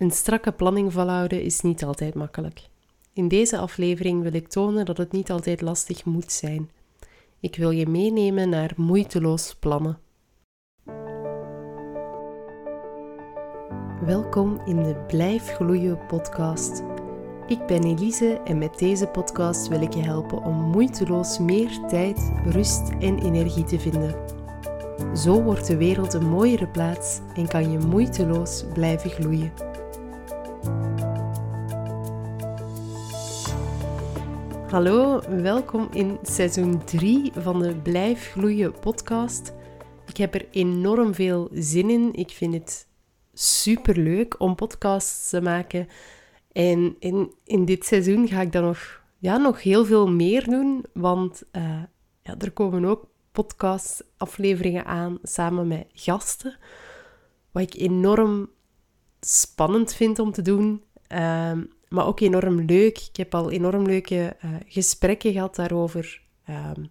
Een strakke planning volhouden is niet altijd makkelijk. In deze aflevering wil ik tonen dat het niet altijd lastig moet zijn. Ik wil je meenemen naar moeiteloos plannen. Welkom in de Blijf Gloeien podcast. Ik ben Elise en met deze podcast wil ik je helpen om moeiteloos meer tijd, rust en energie te vinden. Zo wordt de wereld een mooiere plaats en kan je moeiteloos blijven gloeien. Hallo, welkom in seizoen 3 van de Blijf Gloeien podcast. Ik heb er enorm veel zin in. Ik vind het super leuk om podcasts te maken. En in, in dit seizoen ga ik dan nog, ja, nog heel veel meer doen, want uh, ja, er komen ook podcast-afleveringen aan samen met gasten. Wat ik enorm spannend vind om te doen, ehm, maar ook enorm leuk. Ik heb al enorm leuke uh, gesprekken gehad daarover. Um,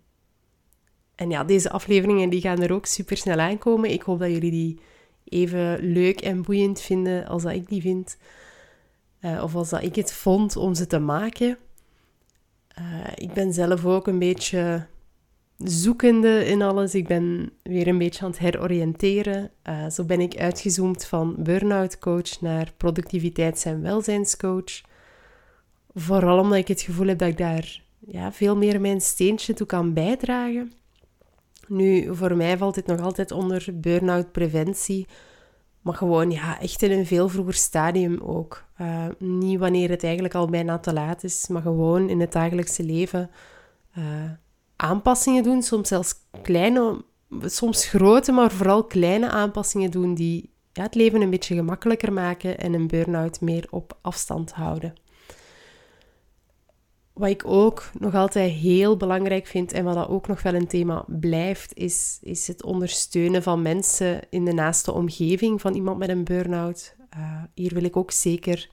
en ja, deze afleveringen die gaan er ook super snel aankomen. Ik hoop dat jullie die even leuk en boeiend vinden als dat ik die vind. Uh, of als dat ik het vond om ze te maken. Uh, ik ben zelf ook een beetje zoekende in alles. Ik ben weer een beetje aan het heroriënteren. Zo ben ik uitgezoomd van burn-out coach naar productiviteits- en welzijnscoach. Vooral omdat ik het gevoel heb dat ik daar ja, veel meer mijn steentje toe kan bijdragen. Nu, voor mij valt dit nog altijd onder burn-out preventie. Maar gewoon ja, echt in een veel vroeger stadium ook. Uh, niet wanneer het eigenlijk al bijna te laat is, maar gewoon in het dagelijkse leven. Uh, aanpassingen doen, soms zelfs kleine, soms grote, maar vooral kleine aanpassingen doen die ja, het leven een beetje gemakkelijker maken en een burn-out meer op afstand houden. Wat ik ook nog altijd heel belangrijk vind en wat dat ook nog wel een thema blijft, is, is het ondersteunen van mensen in de naaste omgeving van iemand met een burn-out. Uh, hier wil ik ook zeker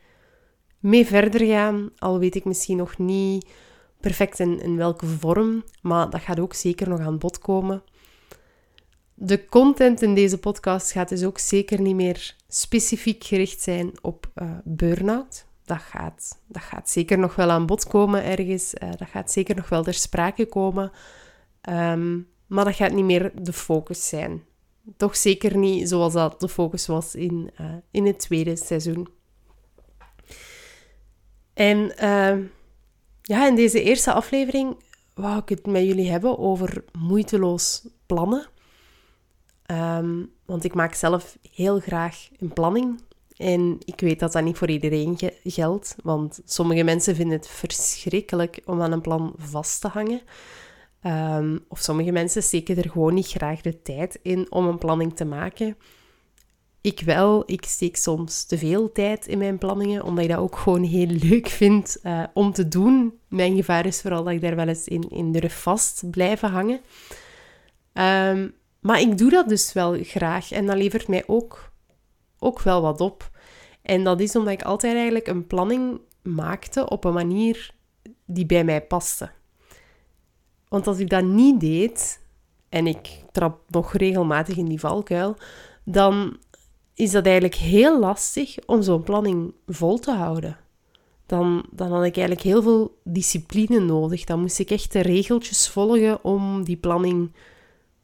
mee verder gaan, al weet ik misschien nog niet perfect in, in welke vorm, maar dat gaat ook zeker nog aan bod komen. De content in deze podcast gaat dus ook zeker niet meer specifiek gericht zijn op uh, burn-out. Dat gaat, dat gaat zeker nog wel aan bod komen ergens. Uh, dat gaat zeker nog wel ter sprake komen. Um, maar dat gaat niet meer de focus zijn. Toch zeker niet zoals dat de focus was in, uh, in het tweede seizoen. En uh, ja, in deze eerste aflevering wou ik het met jullie hebben over moeiteloos plannen. Um, want ik maak zelf heel graag een planning. En ik weet dat dat niet voor iedereen geldt, want sommige mensen vinden het verschrikkelijk om aan een plan vast te hangen. Um, of sommige mensen steken er gewoon niet graag de tijd in om een planning te maken. Ik wel, ik steek soms te veel tijd in mijn planningen, omdat ik dat ook gewoon heel leuk vind uh, om te doen. Mijn gevaar is vooral dat ik daar wel eens in, in durf vast blijven hangen. Um, maar ik doe dat dus wel graag en dat levert mij ook, ook wel wat op. En dat is omdat ik altijd eigenlijk een planning maakte op een manier die bij mij paste. Want als ik dat niet deed, en ik trap nog regelmatig in die valkuil, dan is dat eigenlijk heel lastig om zo'n planning vol te houden. Dan, dan had ik eigenlijk heel veel discipline nodig. Dan moest ik echt de regeltjes volgen om die planning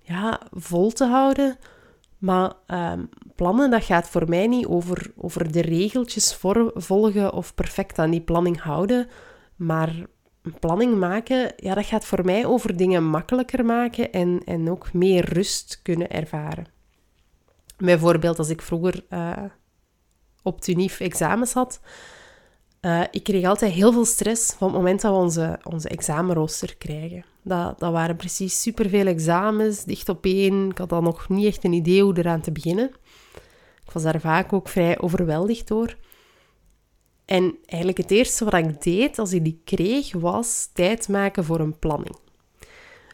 ja, vol te houden. Maar um, plannen, dat gaat voor mij niet over, over de regeltjes volgen of perfect aan die planning houden. Maar planning maken, ja, dat gaat voor mij over dingen makkelijker maken en, en ook meer rust kunnen ervaren. Bijvoorbeeld als ik vroeger uh, op Tunif examens had, uh, ik kreeg altijd heel veel stress van het moment dat we onze, onze examenrooster krijgen. Dat, dat waren precies superveel examens, dicht op één. Ik had dan nog niet echt een idee hoe eraan te beginnen. Ik was daar vaak ook vrij overweldigd door. En eigenlijk het eerste wat ik deed als ik die kreeg, was tijd maken voor een planning.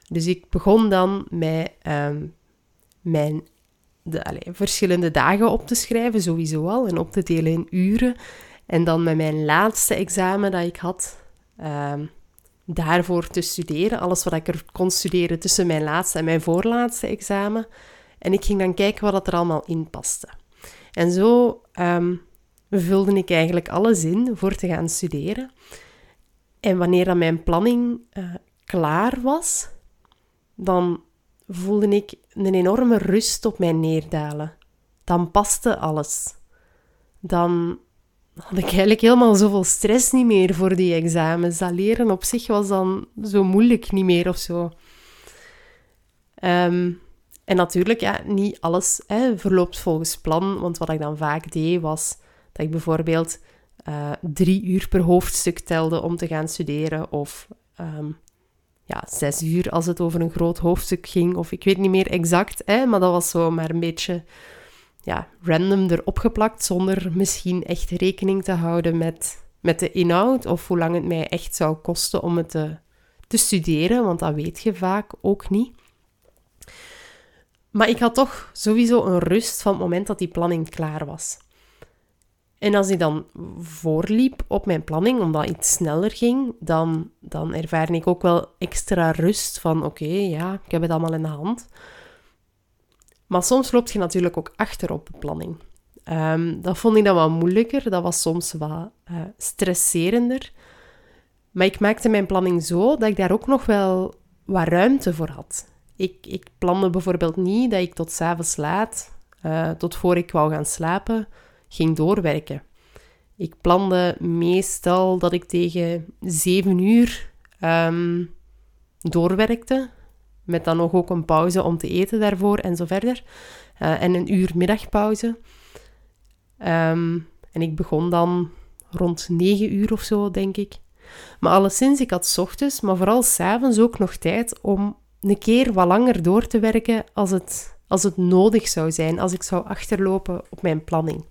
Dus ik begon dan met um, mijn de, allez, verschillende dagen op te schrijven, sowieso al, en op te delen in uren. En dan met mijn laatste examen dat ik had, uh, daarvoor te studeren. Alles wat ik er kon studeren tussen mijn laatste en mijn voorlaatste examen. En ik ging dan kijken wat er allemaal in paste. En zo um, vulde ik eigenlijk alles in voor te gaan studeren. En wanneer dan mijn planning uh, klaar was, dan voelde ik een enorme rust op mij neerdalen. Dan paste alles. Dan had ik eigenlijk helemaal zoveel stress niet meer voor die examens. Dat leren op zich was dan zo moeilijk niet meer of zo. Ehm, en natuurlijk, ja, niet alles hè, verloopt volgens plan. Want wat ik dan vaak deed, was dat ik bijvoorbeeld uh, drie uur per hoofdstuk telde om te gaan studeren. Of um, ja, zes uur als het over een groot hoofdstuk ging. Of ik weet niet meer exact, hè, maar dat was zo maar een beetje ja, random erop geplakt. Zonder misschien echt rekening te houden met, met de inhoud. Of hoe lang het mij echt zou kosten om het te, te studeren. Want dat weet je vaak ook niet. Maar ik had toch sowieso een rust van het moment dat die planning klaar was. En als ik dan voorliep op mijn planning, omdat iets sneller ging, dan, dan ervaar ik ook wel extra rust van oké, ja, ik heb het allemaal in de hand. Maar soms loop je natuurlijk ook achter op de planning. Um, dat vond ik dan wat moeilijker, dat was soms wat uh, stresserender. Maar ik maakte mijn planning zo dat ik daar ook nog wel wat ruimte voor had. Ik, ik plande bijvoorbeeld niet dat ik tot s'avonds laat, uh, tot voor ik wou gaan slapen, ging doorwerken. Ik plande meestal dat ik tegen zeven uur um, doorwerkte, met dan nog ook een pauze om te eten daarvoor en zo verder. Uh, en een uur middagpauze. Um, en ik begon dan rond negen uur of zo, denk ik. Maar alleszins, ik had ochtends, maar vooral s'avonds ook nog tijd om een keer wat langer door te werken als het, als het nodig zou zijn, als ik zou achterlopen op mijn planning.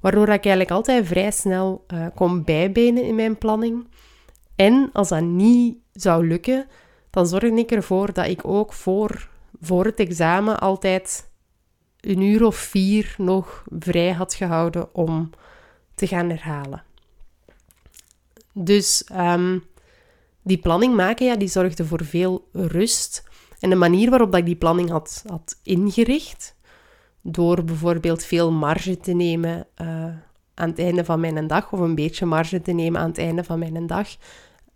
Waardoor ik eigenlijk altijd vrij snel uh, kon bijbenen in mijn planning. En als dat niet zou lukken, dan zorg ik ervoor dat ik ook voor, voor het examen altijd een uur of vier nog vrij had gehouden om te gaan herhalen. Dus um, die planning maken, ja, die zorgde voor veel rust. En de manier waarop dat ik die planning had, had ingericht, door bijvoorbeeld veel marge te nemen uh, aan het einde van mijn dag, of een beetje marge te nemen aan het einde van mijn dag,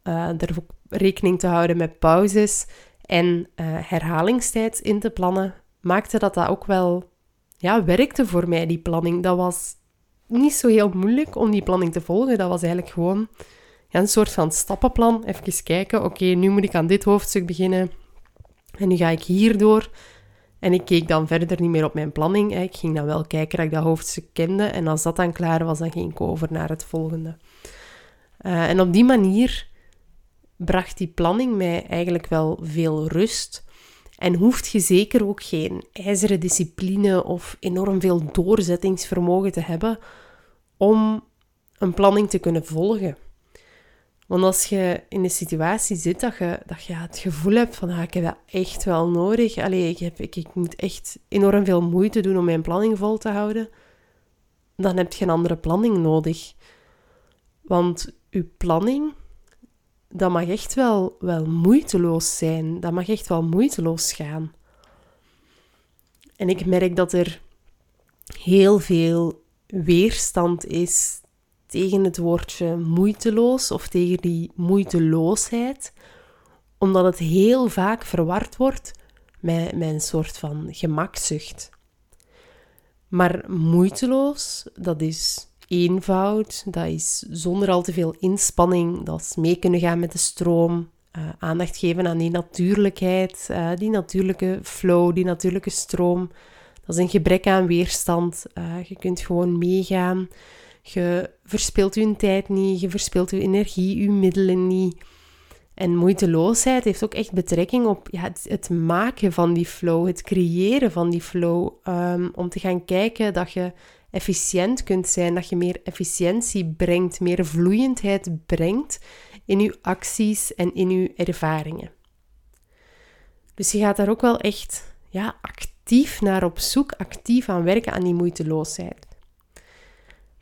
uh, er rekening te houden met pauzes en uh, herhalingstijd in te plannen, maakte dat dat ook wel ja, werkte voor mij, die planning. Dat was niet zo heel moeilijk om die planning te volgen. Dat was eigenlijk gewoon een soort van stappenplan. Even kijken, oké, nu moet ik aan dit hoofdstuk beginnen. En nu ga ik hierdoor. En ik keek dan verder niet meer op mijn planning. Ik ging dan wel kijken dat ik dat hoofdstuk kende. En als dat dan klaar was, dan ging ik over naar het volgende. Uh, en op die manier bracht die planning mij eigenlijk wel veel rust. En hoeft je zeker ook geen ijzeren discipline of enorm veel doorzettingsvermogen te hebben om een planning te kunnen volgen. Want als je in een situatie zit dat je, dat je het gevoel hebt van ah, ik heb dat echt wel nodig. Allee, ik, heb, ik, ik moet echt enorm veel moeite doen om mijn planning vol te houden. Dan heb je een andere planning nodig. Want je planning, dat mag echt wel, wel moeiteloos zijn. Dat mag echt wel moeiteloos gaan. En ik merk dat er heel veel weerstand is tegen het woordje moeiteloos of tegen die moeiteloosheid, omdat het heel vaak verward wordt met, met een soort van gemakzucht. Maar moeiteloos, dat is eenvoud, dat is zonder al te veel inspanning, dat is mee kunnen gaan met de stroom, uh, aandacht geven aan die natuurlijkheid, uh, die natuurlijke flow, die natuurlijke stroom. Dat is een gebrek aan weerstand. Uh, je kunt gewoon meegaan. Je verspilt je tijd niet, je verspilt je energie, je middelen niet. En moeiteloosheid heeft ook echt betrekking op ja, het, maken van die flow, het creëren van die flow. Um, om te gaan kijken dat je efficiënt kunt zijn, dat je meer efficiëntie brengt, meer vloeiendheid brengt in je acties en in je ervaringen. Dus je gaat daar ook wel echt ja, actief naar op zoek, actief aan werken aan die moeiteloosheid.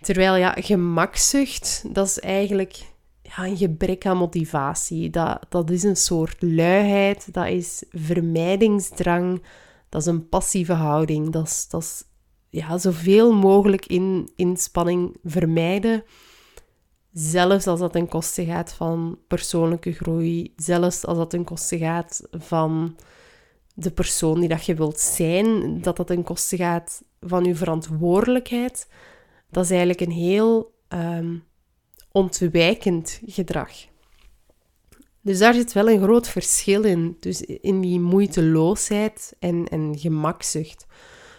Terwijl ja, gemakzucht, dat is eigenlijk ja, een gebrek aan motivatie. Dat, dat is een soort luiheid, dat is vermijdingsdrang, dat is een passieve houding. Dat is, dat is ja, zoveel mogelijk in inspanning vermijden. Zelfs als dat ten koste gaat van persoonlijke groei, zelfs als dat ten koste gaat van de persoon die dat je wilt zijn, dat dat ten koste gaat van je verantwoordelijkheid, dat is eigenlijk een heel um, ontwijkend gedrag. Dus daar zit wel een groot verschil in. Dus in die moeiteloosheid en, en gemakzucht.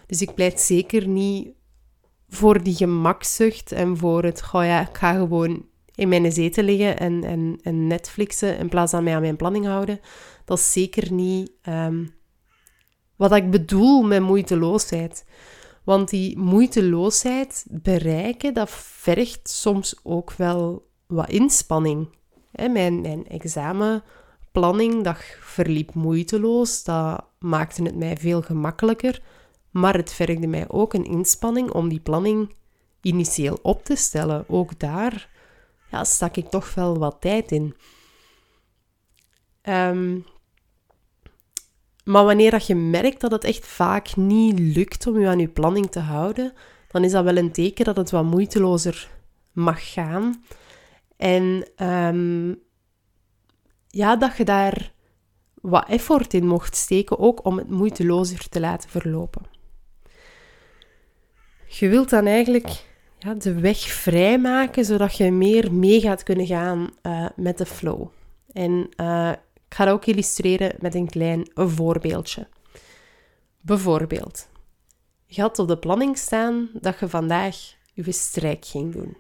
Dus ik pleit zeker niet voor die gemakzucht en voor het, goh ja, ik ga gewoon in mijn zetel liggen en, en, en Netflixen in plaats van mij aan mijn planning houden. Dat is zeker niet um, wat ik bedoel met moeiteloosheid. Want die moeiteloosheid bereiken, dat vergt soms ook wel wat inspanning. mijn, mijn examenplanningdag verliep moeiteloos. Dat maakte het mij veel gemakkelijker. Maar het vergde mij ook een inspanning om die planning initieel op te stellen. Ook daar ja, stak ik toch wel wat tijd in. Um, maar wanneer dat je merkt dat het echt vaak niet lukt om je aan je planning te houden, dan is dat wel een teken dat het wat moeitelozer mag gaan. En um, ja, dat je daar wat effort in mocht steken, ook om het moeitelozer te laten verlopen. Je wilt dan eigenlijk ja, de weg vrijmaken, zodat je meer mee gaat kunnen gaan uh, met de flow. En uh, ik ga dat ook illustreren met een klein voorbeeldje. Bijvoorbeeld, je had op de planning staan dat je vandaag je strijk ging doen.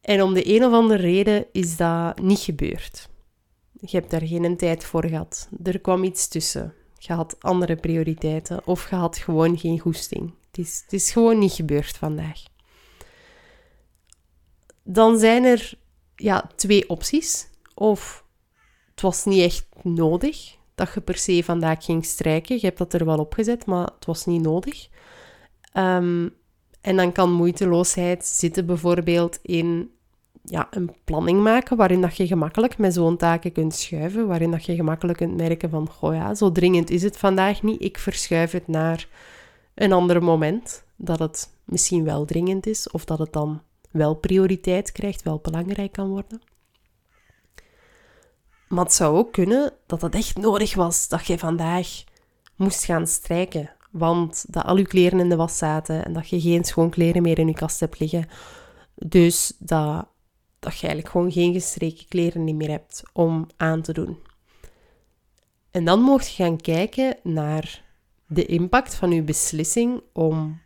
En om de een of andere reden is dat niet gebeurd. Je hebt daar geen tijd voor gehad. Er kwam iets tussen. Je had andere prioriteiten of je had gewoon geen goesting. Het is, het is gewoon niet gebeurd vandaag. Dan zijn er ja, twee opties. Of het was niet echt nodig dat je per se vandaag ging strijken. Je hebt dat er wel opgezet, maar het was niet nodig. Ehm, en dan kan moeiteloosheid zitten bijvoorbeeld in ja, een planning maken waarin dat je gemakkelijk met zo'n taken kunt schuiven, waarin dat je gemakkelijk kunt merken van, goh ja, zo dringend is het vandaag niet, ik verschuif het naar een ander moment, dat het misschien wel dringend is, of dat het dan wel prioriteit krijgt, wel belangrijk kan worden. Maar het zou ook kunnen dat het echt nodig was dat je vandaag moest gaan strijken. Want dat al je kleren in de was zaten en dat je geen schoon kleren meer in je kast hebt liggen. Dus dat, dat je eigenlijk gewoon geen gestreken kleren meer hebt om aan te doen. En dan mocht je gaan kijken naar de impact van je beslissing om,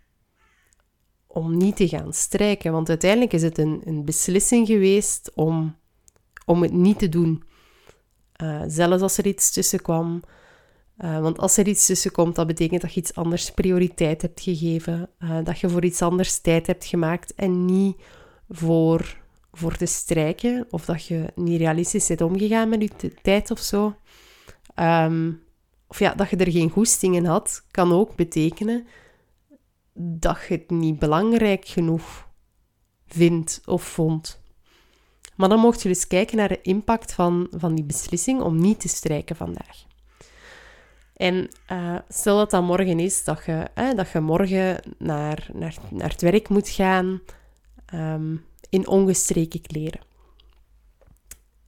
om niet te gaan strijken. Want uiteindelijk is het een, een beslissing geweest om, om het niet te doen. Uh, zelfs als er iets tussen kwam. Uh, want als er iets tussen komt, dat betekent dat je iets anders prioriteit hebt gegeven. Uh, dat je voor iets anders tijd hebt gemaakt en niet voor, voor te strijken. Of dat je niet realistisch bent omgegaan met je tijd of zo. Um, of ja, dat je er geen goestingen had, kan ook betekenen dat je het niet belangrijk genoeg vindt of vond. Maar dan mocht je dus kijken naar de impact van, van die beslissing om niet te strijken vandaag. En uh, stel dat dat morgen is, dat je, dat je morgen naar, naar, naar het werk moet gaan um, in ongestreken kleren.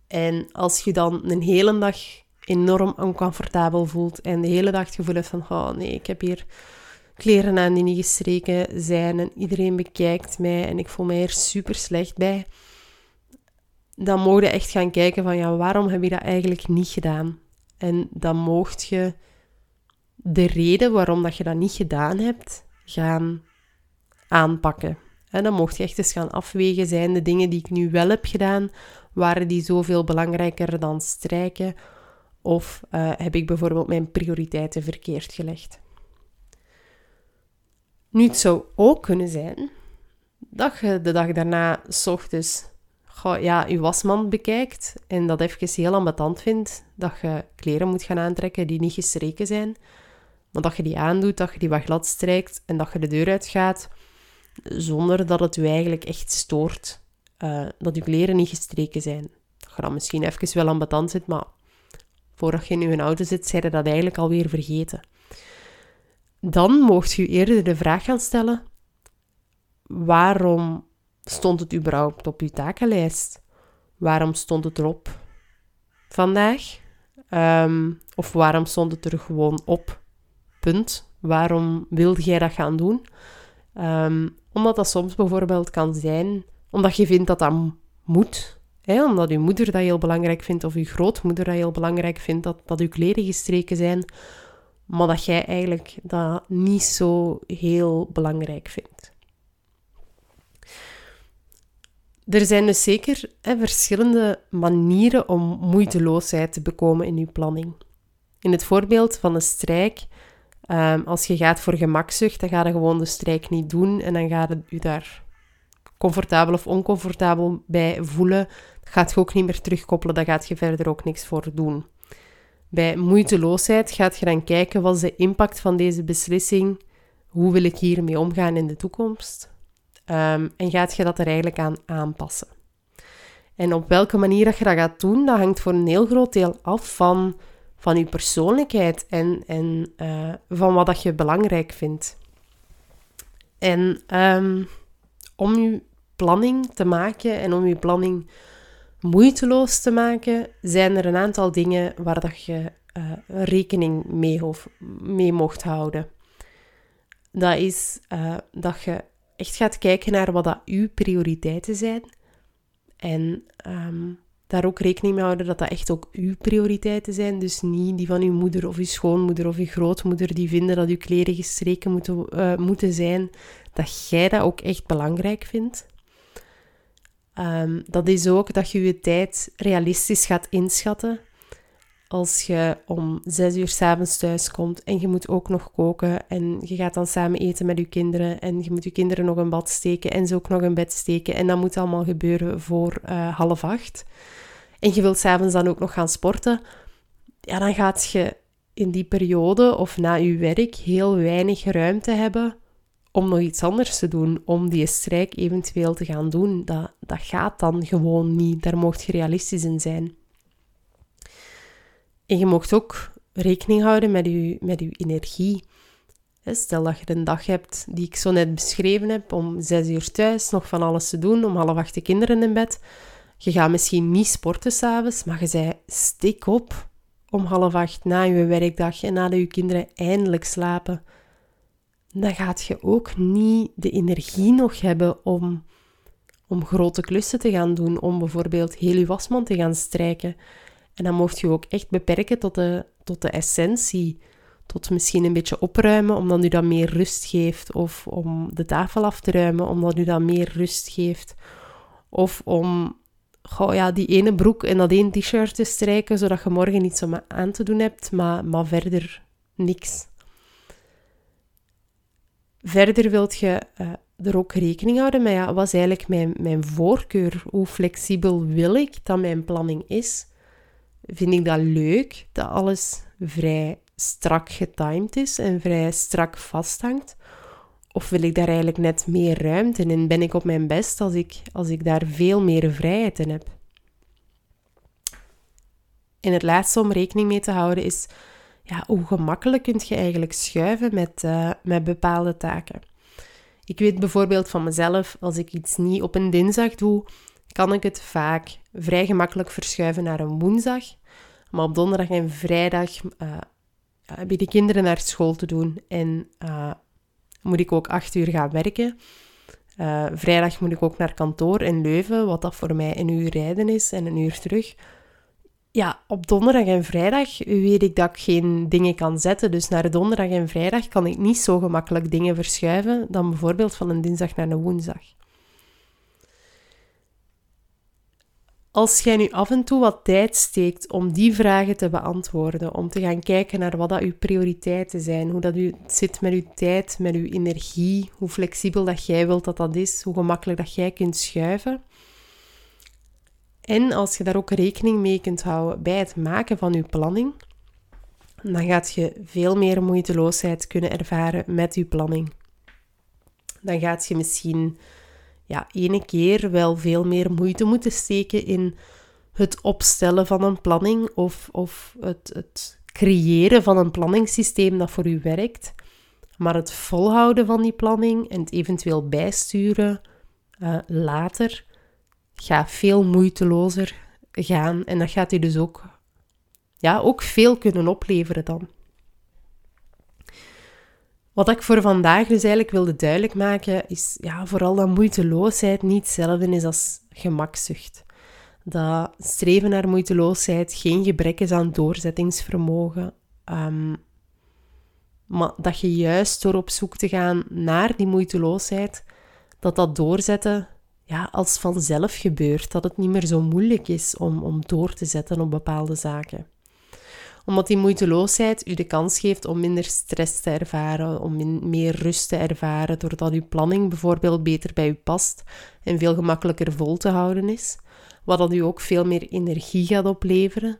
En als je dan een hele dag enorm oncomfortabel voelt en de hele dag het gevoel hebt van, oh nee, ik heb hier kleren aan die niet gestreken zijn en iedereen bekijkt mij en ik voel mij er super slecht bij dan mocht je echt gaan kijken van ja, waarom heb je dat eigenlijk niet gedaan? En dan mocht je de reden waarom dat je dat niet gedaan hebt, gaan aanpakken. En dan mocht je echt eens gaan afwegen, zijn de dingen die ik nu wel heb gedaan, waren die zoveel belangrijker dan strijken? Of uh, heb ik bijvoorbeeld mijn prioriteiten verkeerd gelegd? Nu, het zou ook kunnen zijn dat je de dag daarna s ochtends ja, je wasmand bekijkt en dat even heel ambetant vindt, dat je kleren moet gaan aantrekken die niet gestreken zijn, maar dat je die aandoet, dat je die wat glad strijkt en dat je de deur uitgaat, zonder dat het je eigenlijk echt stoort uh, dat je kleren niet gestreken zijn. Dat je dan misschien even wel ambetant zit, maar voordat je in je auto zit, zijn dat eigenlijk alweer vergeten. dan mocht je eerder de vraag gaan stellen: waarom stond het überhaupt op je takenlijst? Waarom stond het erop vandaag? Ehm, of waarom stond het er gewoon op? Punt. Waarom wilde jij dat gaan doen? Ehm, omdat dat soms bijvoorbeeld kan zijn omdat je vindt dat dat moet. Omdat je moeder dat heel belangrijk vindt of je grootmoeder dat heel belangrijk vindt dat, dat je kleren gestreken zijn. Maar dat jij eigenlijk dat niet zo heel belangrijk vindt. Er zijn dus zeker verschillende manieren om moeiteloosheid te bekomen in je planning. In het voorbeeld van een strijk, um, als je gaat voor gemakzucht, dan ga je gewoon de strijk niet doen en dan ga je daar comfortabel of oncomfortabel bij voelen. Gaat je ook niet meer terugkoppelen, daar gaat je verder ook niks voor doen. Bij moeiteloosheid gaat je dan kijken wat is de impact van deze beslissing, hoe wil ik hiermee omgaan in de toekomst um, en gaat je dat er eigenlijk aan aanpassen. En op welke manier dat je dat gaat doen, dat hangt voor een heel groot deel af van, van je persoonlijkheid en, en uh, van wat dat je belangrijk vindt. En um, om je planning te maken en om je planning moeiteloos te maken, zijn er een aantal dingen waar dat je uh, rekening mee, mee mocht houden. Dat is uh, dat je echt gaat kijken naar wat dat uw prioriteiten zijn. En um, daar ook rekening mee houden dat dat echt ook uw prioriteiten zijn. Dus niet die van uw moeder of uw schoonmoeder of uw grootmoeder die vinden dat uw kleren gestreken moeten, uh, moeten zijn. Dat jij dat ook echt belangrijk vindt. Um, dat is ook dat je je tijd realistisch gaat inschatten. Als je om zes uur s'avonds thuis komt en je moet ook nog koken en je gaat dan samen eten met je kinderen en je moet je kinderen nog een bad steken en ze ook nog een bed steken en dat moet allemaal gebeuren voor uh, half acht. En je wilt s'avonds dan ook nog gaan sporten. Ja, dan gaat je in die periode of na je werk heel weinig ruimte hebben om nog iets anders te doen, om die strijk eventueel te gaan doen. Dat, dat gaat dan gewoon niet. Daar mocht je realistisch in zijn. En je mocht ook rekening houden met je, met je energie. Stel dat je een dag hebt die ik zo net beschreven heb, om zes uur thuis, nog van alles te doen, om half acht de kinderen in bed. Je gaat misschien niet sporten s'avonds, maar je zei stik op om half acht na je werkdag en nadat je kinderen eindelijk slapen dan gaat je ook niet de energie nog hebben om, om grote klussen te gaan doen, om bijvoorbeeld heel je wasmand te gaan strijken. En dan mocht je ook echt beperken tot de, tot de essentie. Tot misschien een beetje opruimen, omdat u dat meer rust geeft. Of om de tafel af te ruimen, omdat u dat meer rust geeft. Of om goh, ja, die ene broek en dat één t-shirt te strijken, zodat je morgen iets om aan te doen hebt, maar, maar verder niks. Verder wilt je uh, er ook rekening houden met, ja, wat is eigenlijk mijn, mijn voorkeur? Hoe flexibel wil ik dat mijn planning is? Vind ik dat leuk, dat alles vrij strak getimed is en vrij strak vasthangt? Of wil ik daar eigenlijk net meer ruimte in? Ben ik op mijn best als ik, als ik daar veel meer vrijheid in heb? En het laatste om rekening mee te houden is ja, hoe gemakkelijk kun je eigenlijk schuiven met, uh, met bepaalde taken. Ik weet bijvoorbeeld van mezelf, als ik iets niet op een dinsdag doe, kan ik het vaak vrij gemakkelijk verschuiven naar een woensdag. Maar op donderdag en vrijdag uh, heb je de kinderen naar school te doen en uh, moet ik ook acht uur gaan werken. Vrijdag moet ik ook naar kantoor in Leuven, wat dat voor mij een uur rijden is en een uur terug ja, op donderdag en vrijdag weet ik dat ik geen dingen kan zetten. Dus naar donderdag en vrijdag kan ik niet zo gemakkelijk dingen verschuiven dan bijvoorbeeld van een dinsdag naar een woensdag. Als jij nu af en toe wat tijd steekt om die vragen te beantwoorden, om te gaan kijken naar wat dat uw prioriteiten zijn, hoe dat u zit met uw tijd, met uw energie, hoe flexibel dat jij wilt dat dat is, hoe gemakkelijk dat jij kunt schuiven, en als je daar ook rekening mee kunt houden bij het maken van je planning, dan gaat je veel meer moeiteloosheid kunnen ervaren met je planning. Dan gaat je misschien ja, ene keer wel veel meer moeite moeten steken in het opstellen van een planning of, of het, het creëren van een planningssysteem dat voor u werkt. Maar het volhouden van die planning en het eventueel bijsturen uh, later gaat veel moeitelozer gaan. En dat gaat je dus ook, ja, ook veel kunnen opleveren dan. Wat ik voor vandaag dus eigenlijk wilde duidelijk maken, is ja, vooral dat moeiteloosheid niet hetzelfde is als gemakzucht. Dat streven naar moeiteloosheid geen gebrek is aan doorzettingsvermogen. Um, maar dat je juist door op zoek te gaan naar die moeiteloosheid, dat dat doorzetten ja, als vanzelf gebeurt. Dat het niet meer zo moeilijk is om, om door te zetten op bepaalde zaken omdat die moeiteloosheid u de kans geeft om minder stress te ervaren, om meer rust te ervaren, doordat uw planning bijvoorbeeld beter bij u past en veel gemakkelijker vol te houden is. Wat dat u ook veel meer energie gaat opleveren.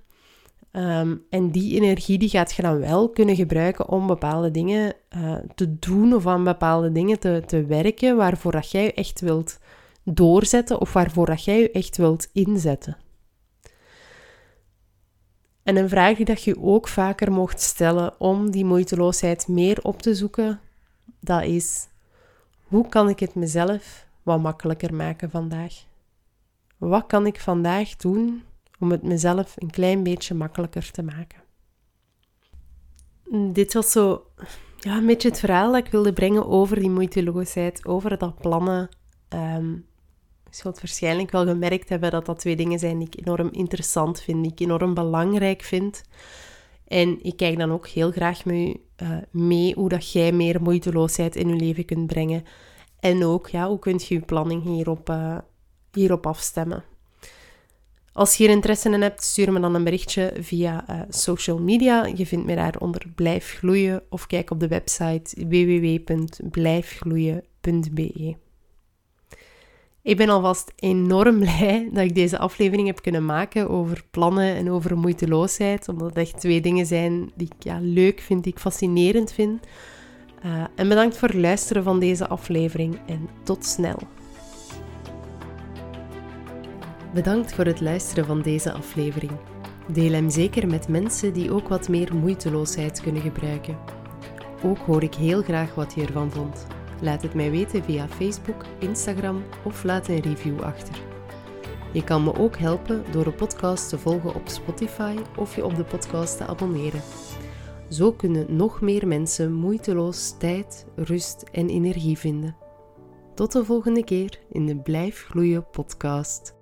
Ehm, en die energie die gaat je dan wel kunnen gebruiken om bepaalde dingen uh, te doen of aan bepaalde dingen te, te werken waarvoor dat jij echt wilt doorzetten of waarvoor dat jij je echt wilt inzetten. En een vraag die dat je ook vaker mocht stellen om die moeiteloosheid meer op te zoeken, dat is: hoe kan ik het mezelf wat makkelijker maken vandaag? Wat kan ik vandaag doen om het mezelf een klein beetje makkelijker te maken? Dit was zo ja, een beetje het verhaal dat ik wilde brengen over die moeiteloosheid, over dat plannen. Je zult waarschijnlijk wel gemerkt hebben dat dat twee dingen zijn die ik enorm interessant vind, die ik enorm belangrijk vind. En ik kijk dan ook heel graag met u uh, mee hoe dat jij meer moeiteloosheid in je leven kunt brengen. En ook, ja, hoe kunt je je planning hierop, uh, hierop afstemmen. Als je hier interesse in hebt, stuur me dan een berichtje via uh, social media. Je vindt me daar onder Blijf Gloeien of kijk op de website www.blijfgloeien.be. Ik ben alvast enorm blij dat ik deze aflevering heb kunnen maken over plannen en over moeiteloosheid. Omdat het echt twee dingen zijn die ik ja, leuk vind, die ik fascinerend vind. Uh, en bedankt voor het luisteren van deze aflevering en tot snel. Bedankt voor het luisteren van deze aflevering. Deel hem zeker met mensen die ook wat meer moeiteloosheid kunnen gebruiken. Ook hoor ik heel graag wat je ervan vond. Laat het mij weten via Facebook, Instagram of laat een review achter. Je kan me ook helpen door de podcast te volgen op Spotify of je op de podcast te abonneren. Zo kunnen nog meer mensen moeiteloos tijd, rust en energie vinden. Tot de volgende keer in de Blijf Gloeien podcast.